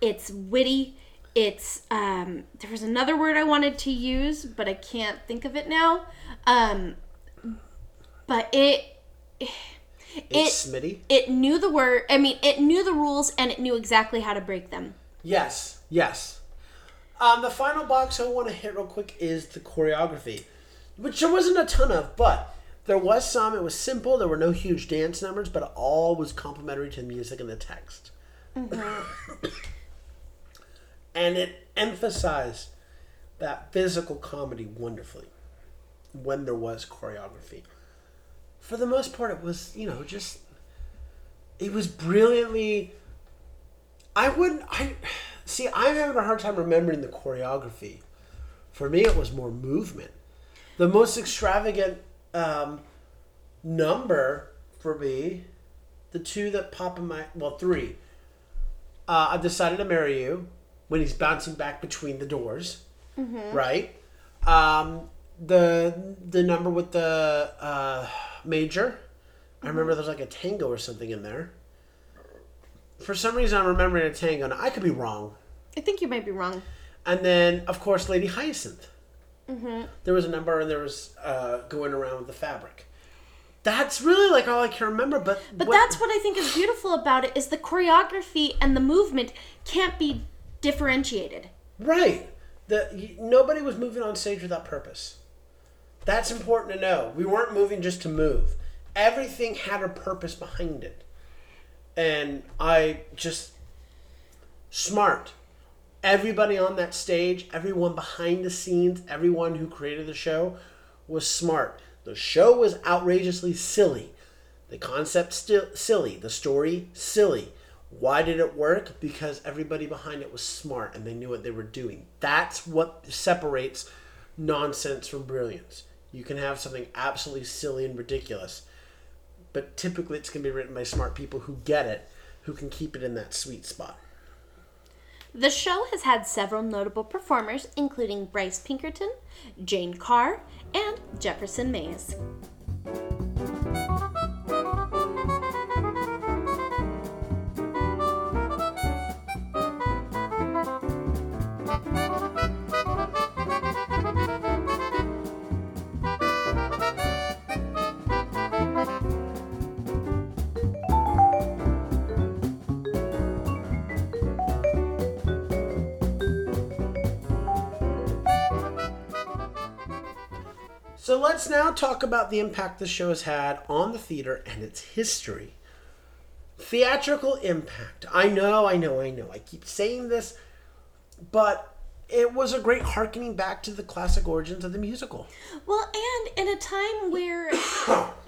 It's witty. It's um. There was another word I wanted to use, but I can't think of it now. Um, but it It's It- Smitty. it knew the word. I mean, it knew the rules and it knew exactly how to break them. Yes, yes. Um, the final box I want to hit real quick is the choreography, which there wasn't a ton of, but there was some. It was simple. There were no huge dance numbers, but all was complementary to the music and the text. and it emphasized that physical comedy wonderfully when there was choreography. For the most part, it was, you know, just. It was brilliantly I wouldn't. I see. I'm having a hard time remembering the choreography. For me, it was more movement. The most extravagant um, number for me, the two that pop in my well, three. Uh, I decided to marry you when he's bouncing back between the doors, right? Um, the the number with the uh, major. I remember there's like a tango or something in there. For some reason, I'm remembering a tango. Now, I could be wrong. I think you might be wrong. And then, of course, Lady Hyacinth. There was a number, and there was uh, going around with the fabric. That's really like all I can remember. But But that's what I think is beautiful about it is the choreography and the movement can't be differentiated. right. The nobody was moving on stage without purpose. That's important to know. We weren't moving just to move. Everything had a purpose behind it, and I just smart. Everybody on that stage, everyone behind the scenes, everyone who created the show was smart. The show was outrageously silly. The concept still silly, the story silly. Why did it work? Because everybody behind it was smart and they knew what they were doing. That's what separates nonsense from brilliance. You can have something absolutely silly and ridiculous, but typically it's going to be written by smart people who get it, who can keep it in that sweet spot. The show has had several notable performers, including Bryce Pinkerton, Jane Carr, and Jefferson Mays. So let's now talk about the impact the show has had on the theater and its history. Theatrical impact. I know, I know, I know. I keep saying this, but it was a great harkening back to the classic origins of the musical. Well, and in a time where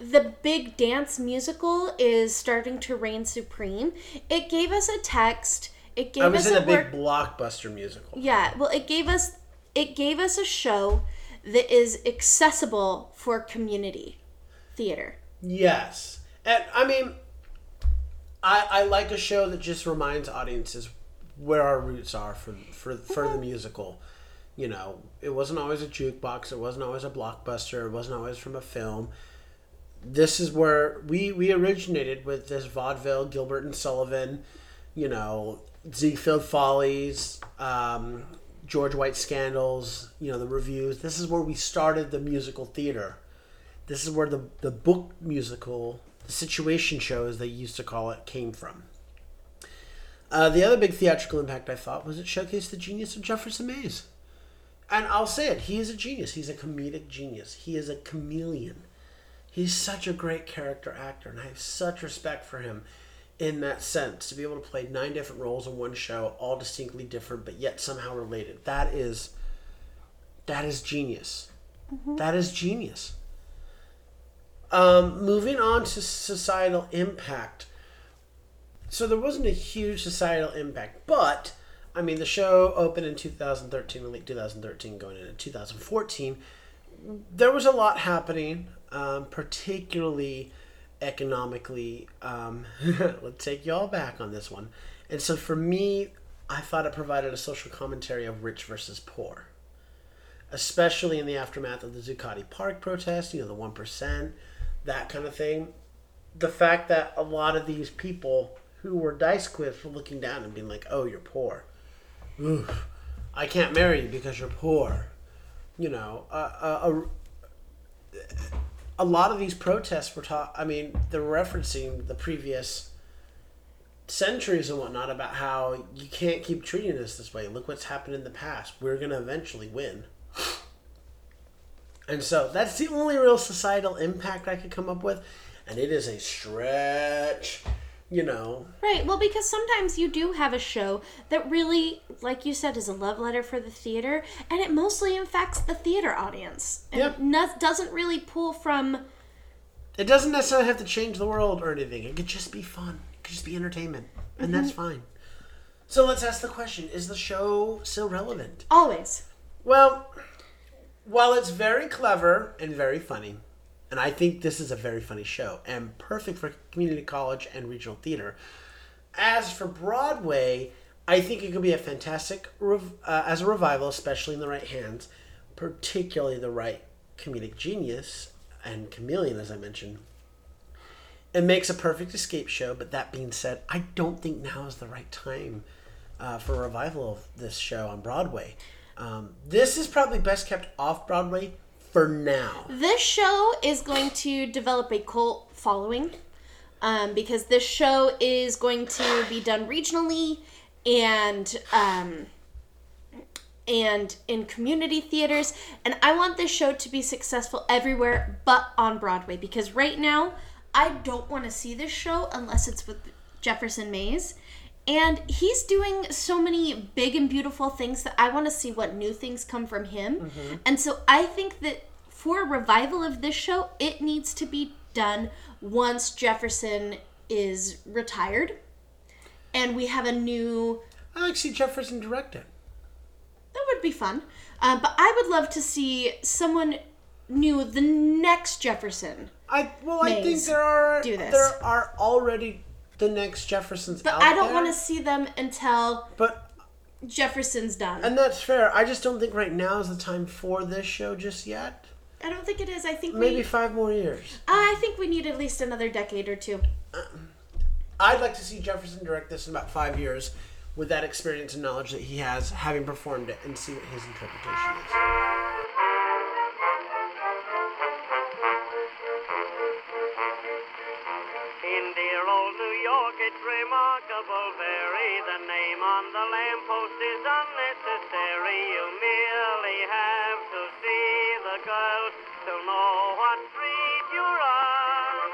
the big dance musical is starting to reign supreme, it gave us a text. It gave I was us in a a big work. blockbuster musical. Yeah, well, it gave us it gave us a show that is accessible for community theater. Yes. And I mean, I, I like a show that just reminds audiences where our roots are for, for, for the musical. You know, it wasn't always a jukebox, it wasn't always a blockbuster, it wasn't always from a film. This is where we, we originated with this vaudeville, Gilbert and Sullivan, you know, Ziegfeld Follies, um, George White Scandals, you know, the revues. This is where we started the musical theater this is where the, the book musical, the situation show, as they used to call it, came from. Uh, the other big theatrical impact I thought was it showcased the genius of Jefferson Mays. And I'll say it, he is a genius. He's a comedic genius. He is a chameleon. He's such a great character actor, and I have such respect for him. In that sense to be able to play nine different roles in one show, all distinctly different but yet somehow related. That is that is genius. That is genius. Um, moving on to societal impact. So there wasn't a huge societal impact, but I mean the show opened in 2013, late 2013, going into 2014. There was a lot happening, um, particularly economically. Um, let's take y'all back on this one. And so for me, I thought it provided a social commentary of rich versus poor especially in the aftermath of the Zuccotti Park protest, you know, the 1%, that kind of thing. The fact that a lot of these people who were D'Ysquiths were looking down and being like, oh, you're poor. Oof, I can't marry you because you're poor. You know, uh, uh, a, a lot of these protests were taught, I mean, they're referencing the previous centuries and whatnot about how you can't keep treating us this way. Look what's happened in the past. We're going to eventually win. And so that's the only real societal impact I could come up with. And it is a stretch, you know. Right. Well, because sometimes you do have a show that really, like you said, is a love letter for the theater, and it mostly infects the theater audience. And Yep. no- doesn't really pull from. It doesn't necessarily have to change the world or anything. It could just be fun. It could just be entertainment. And that's mm-hmm. fine. So let's ask the question Is the show still relevant? Always. Well, while it's very clever and very funny, and I think this is a very funny show and perfect for community college and regional theater, as for Broadway, I think it could be a fantastic rev- uh, as a revival, especially in the right hands, particularly the right comedic genius and chameleon, as I mentioned. It makes a perfect escape show, but that being said, I don't think now is the right time uh, for a revival of this show on Broadway. Um, this is probably best kept off Broadway for now. This show is going to develop a cult following um, because this show is going to be done regionally and um, and in community theaters. And I want this show to be successful everywhere but on Broadway because right now I don't want to see this show unless it's with Jefferson Mays. And he's doing so many big and beautiful things that I want to see what new things come from him. And so I think that for a revival of this show, it needs to be done once Jefferson is retired and we have a new I like to see Jefferson direct it. that would be fun. Uh, but I would love to see someone new, the next Jefferson. I well, I think there are do this. there are already the next Jeffersons But I don't want to see them until But Jefferson's done. and that's fair. I just don't think right now is the time for this show just yet. I don't think it is. I think Maybe we. five more years. Uh, I think we need at least another decade or two. Uh, I'd like to see Jefferson direct this in about five years with that experience and knowledge that he has, having performed it, and see what his interpretation is. York, it's remarkable, very. The name on the lamppost is unnecessary. You merely have to see the girls to know what street you're on.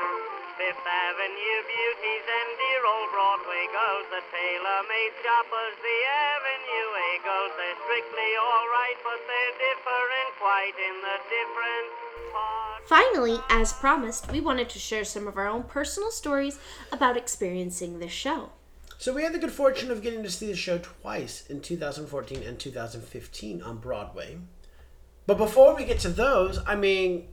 Fifth Avenue beauties and dear old Broadway girls, the tailor-made shoppers, the Avenue A girls. They're strictly all right, but they're different quite in the different parts. Finally, as promised, we wanted to share some of our own personal stories about experiencing this show. So we had the good fortune of getting to see the show twice in 2014 and 2015 on Broadway. But before we get to those, I mean,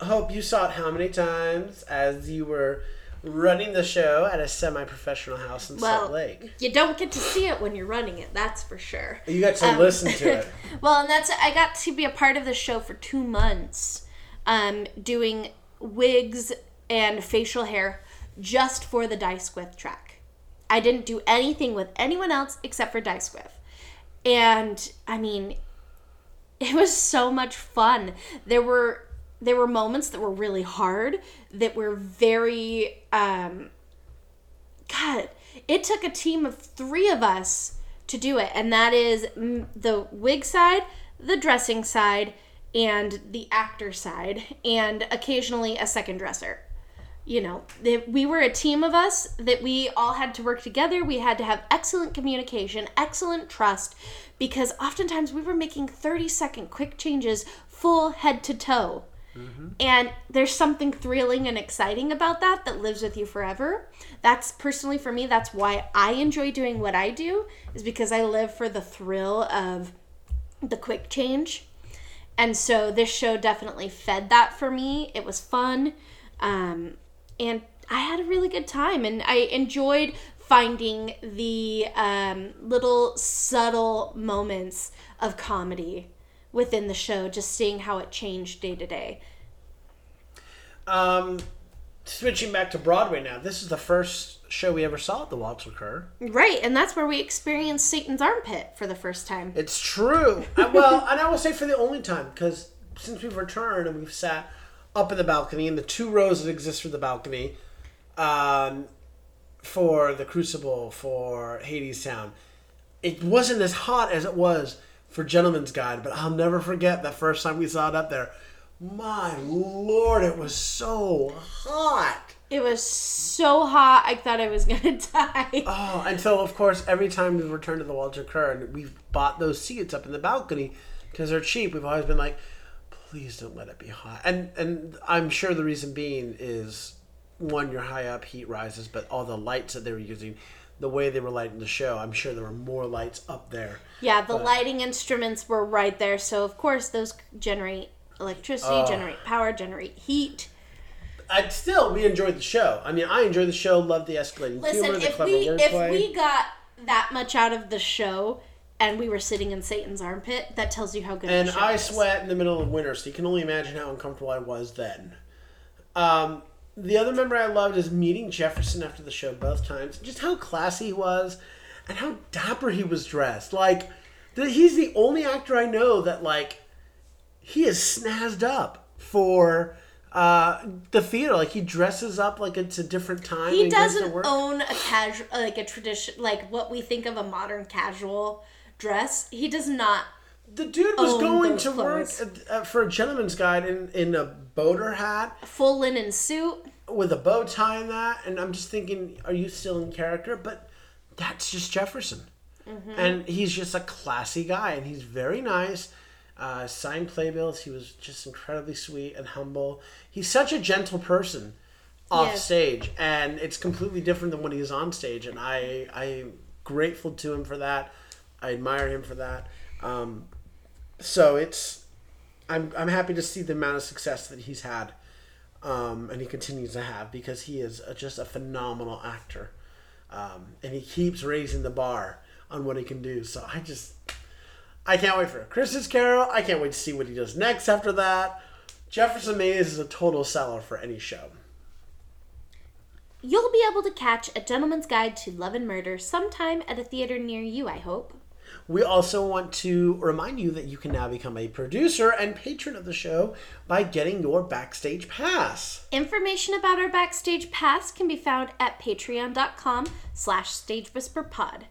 Hope, you saw it how many times as you were running the show at a semi-professional house in Well, Salt Lake? you don't get to see it when you're running it, that's for sure. You got to Um, listen to it. well, and that's I got to be a part of the show for two months, um, doing wigs and facial hair just for the D'Ysquith track. I didn't do anything with anyone else except for D'Ysquith, and I mean, it was so much fun. There were there were moments that were really hard, that were very um, God, it took a team of three of us to do it, and that is mm, the wig side, the dressing side, and the actor side, and occasionally a second dresser. you know, we were a team of us that we all had to work together. We had to have excellent communication, excellent trust, because oftentimes we were making 30 second quick changes full head to toe. Mm-hmm. And there's something thrilling and exciting about that that lives with you forever. That's personally for me, that's why I enjoy doing what I do, is because I live for the thrill of the quick change. And so this show definitely fed that for me. It was fun. Um, and I had a really good time. And I enjoyed finding the um, little subtle moments of comedy within the show, just seeing how it changed day to day. Um, switching back to Broadway now. This is the first show we ever saw at the Walter Kerr. Right. And that's where we experienced Satan's armpit for the first time. It's true. Well, and I will say for the only time because since we've returned and we've sat up in the balcony in the two rows that exist for the balcony, um, for the Crucible for Hadestown, it wasn't as hot as it was for Gentleman's Guide. But I'll never forget that first time we saw it up there. My lord, it was so hot. It was so hot, I thought I was going to die. Oh, and so of course, every time we return to the Walter Kerr and we've bought those seats up in the balcony because they're cheap, we've always been like, please don't let it be hot. And and I'm sure the reason being is one, you're high up, heat rises, but all the lights that they were using, the way they were lighting the show, I'm sure there were more lights up there. Yeah, the lighting instruments were right there, so of course those generate electricity, generate power, generate heat. I still we enjoyed the show. I mean, I enjoyed the show, loved the escalating Listen, humor, the if clever we if we got that much out of the show and we were sitting in Satan's armpit, that tells you how good and I is. sweat in the middle of winter, so you can only imagine how uncomfortable I was then. Um, the other member I loved is meeting Jefferson after the show both times. Just how classy he was, and how dapper he was dressed. Like, he's the only actor I know that like he is snazzed up for uh, the theater. Like he dresses up like it's a different time. He and goes to doesn't own a casual like a tradition like what we think of a modern casual dress. He does not The dude was going to work clothes. uh, for a gentleman's guide in, in a boater hat full linen suit. with a bow tie in that, and I'm just thinking, are you still in character? But that's just Jefferson, and he's just a classy guy, and he's very nice. Uh, signed playbills. He was just incredibly sweet and humble. He's such a gentle person off Yes. stage, and it's completely different than when he's on stage. And I I'm grateful to him for that. I admire him for that. Um, so it's I'm I'm happy to see the amount of success that he's had um, and he continues to have because he is a, just a phenomenal actor, um, and he keeps raising the bar on what he can do. So I just, I can't wait for. Christmas Carol. I can't wait to see what he does next after that. Jefferson Mays is a total seller for any show. You'll be able to catch A Gentleman's Guide to Love and Murder sometime at a theater near you, I hope. We also want to remind you that you can now become a producer and patron of the show by getting your backstage pass. Information about our backstage pass can be found at patreon.com slash stagewhisperpod.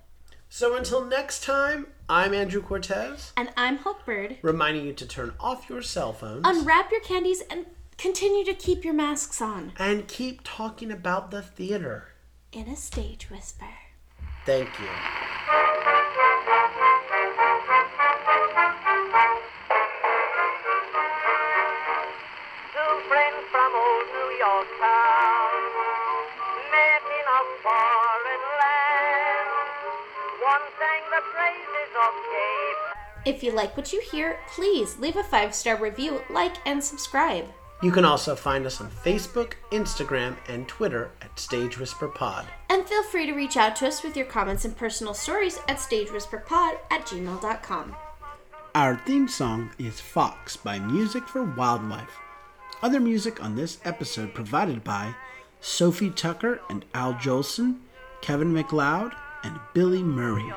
So until next time, I'm Andrew Cortez, And I'm Hope Bird. reminding you to turn off your cell phones. Unwrap your candies and continue to keep your masks on and keep talking about the theater. in a stage whisper. Thank you. If you like what you hear, please leave a five star review, like, and subscribe. You can also find us on Facebook, Instagram, and Twitter at Stage Whisper Pod. And feel free to reach out to us with your comments and personal stories at stagewhisperpod at gmail.com. Our theme song is Fox by Music for Wildlife. Other music on this episode provided by Sophie Tucker and Al Jolson, Kevin MacLeod, and Billy Murray.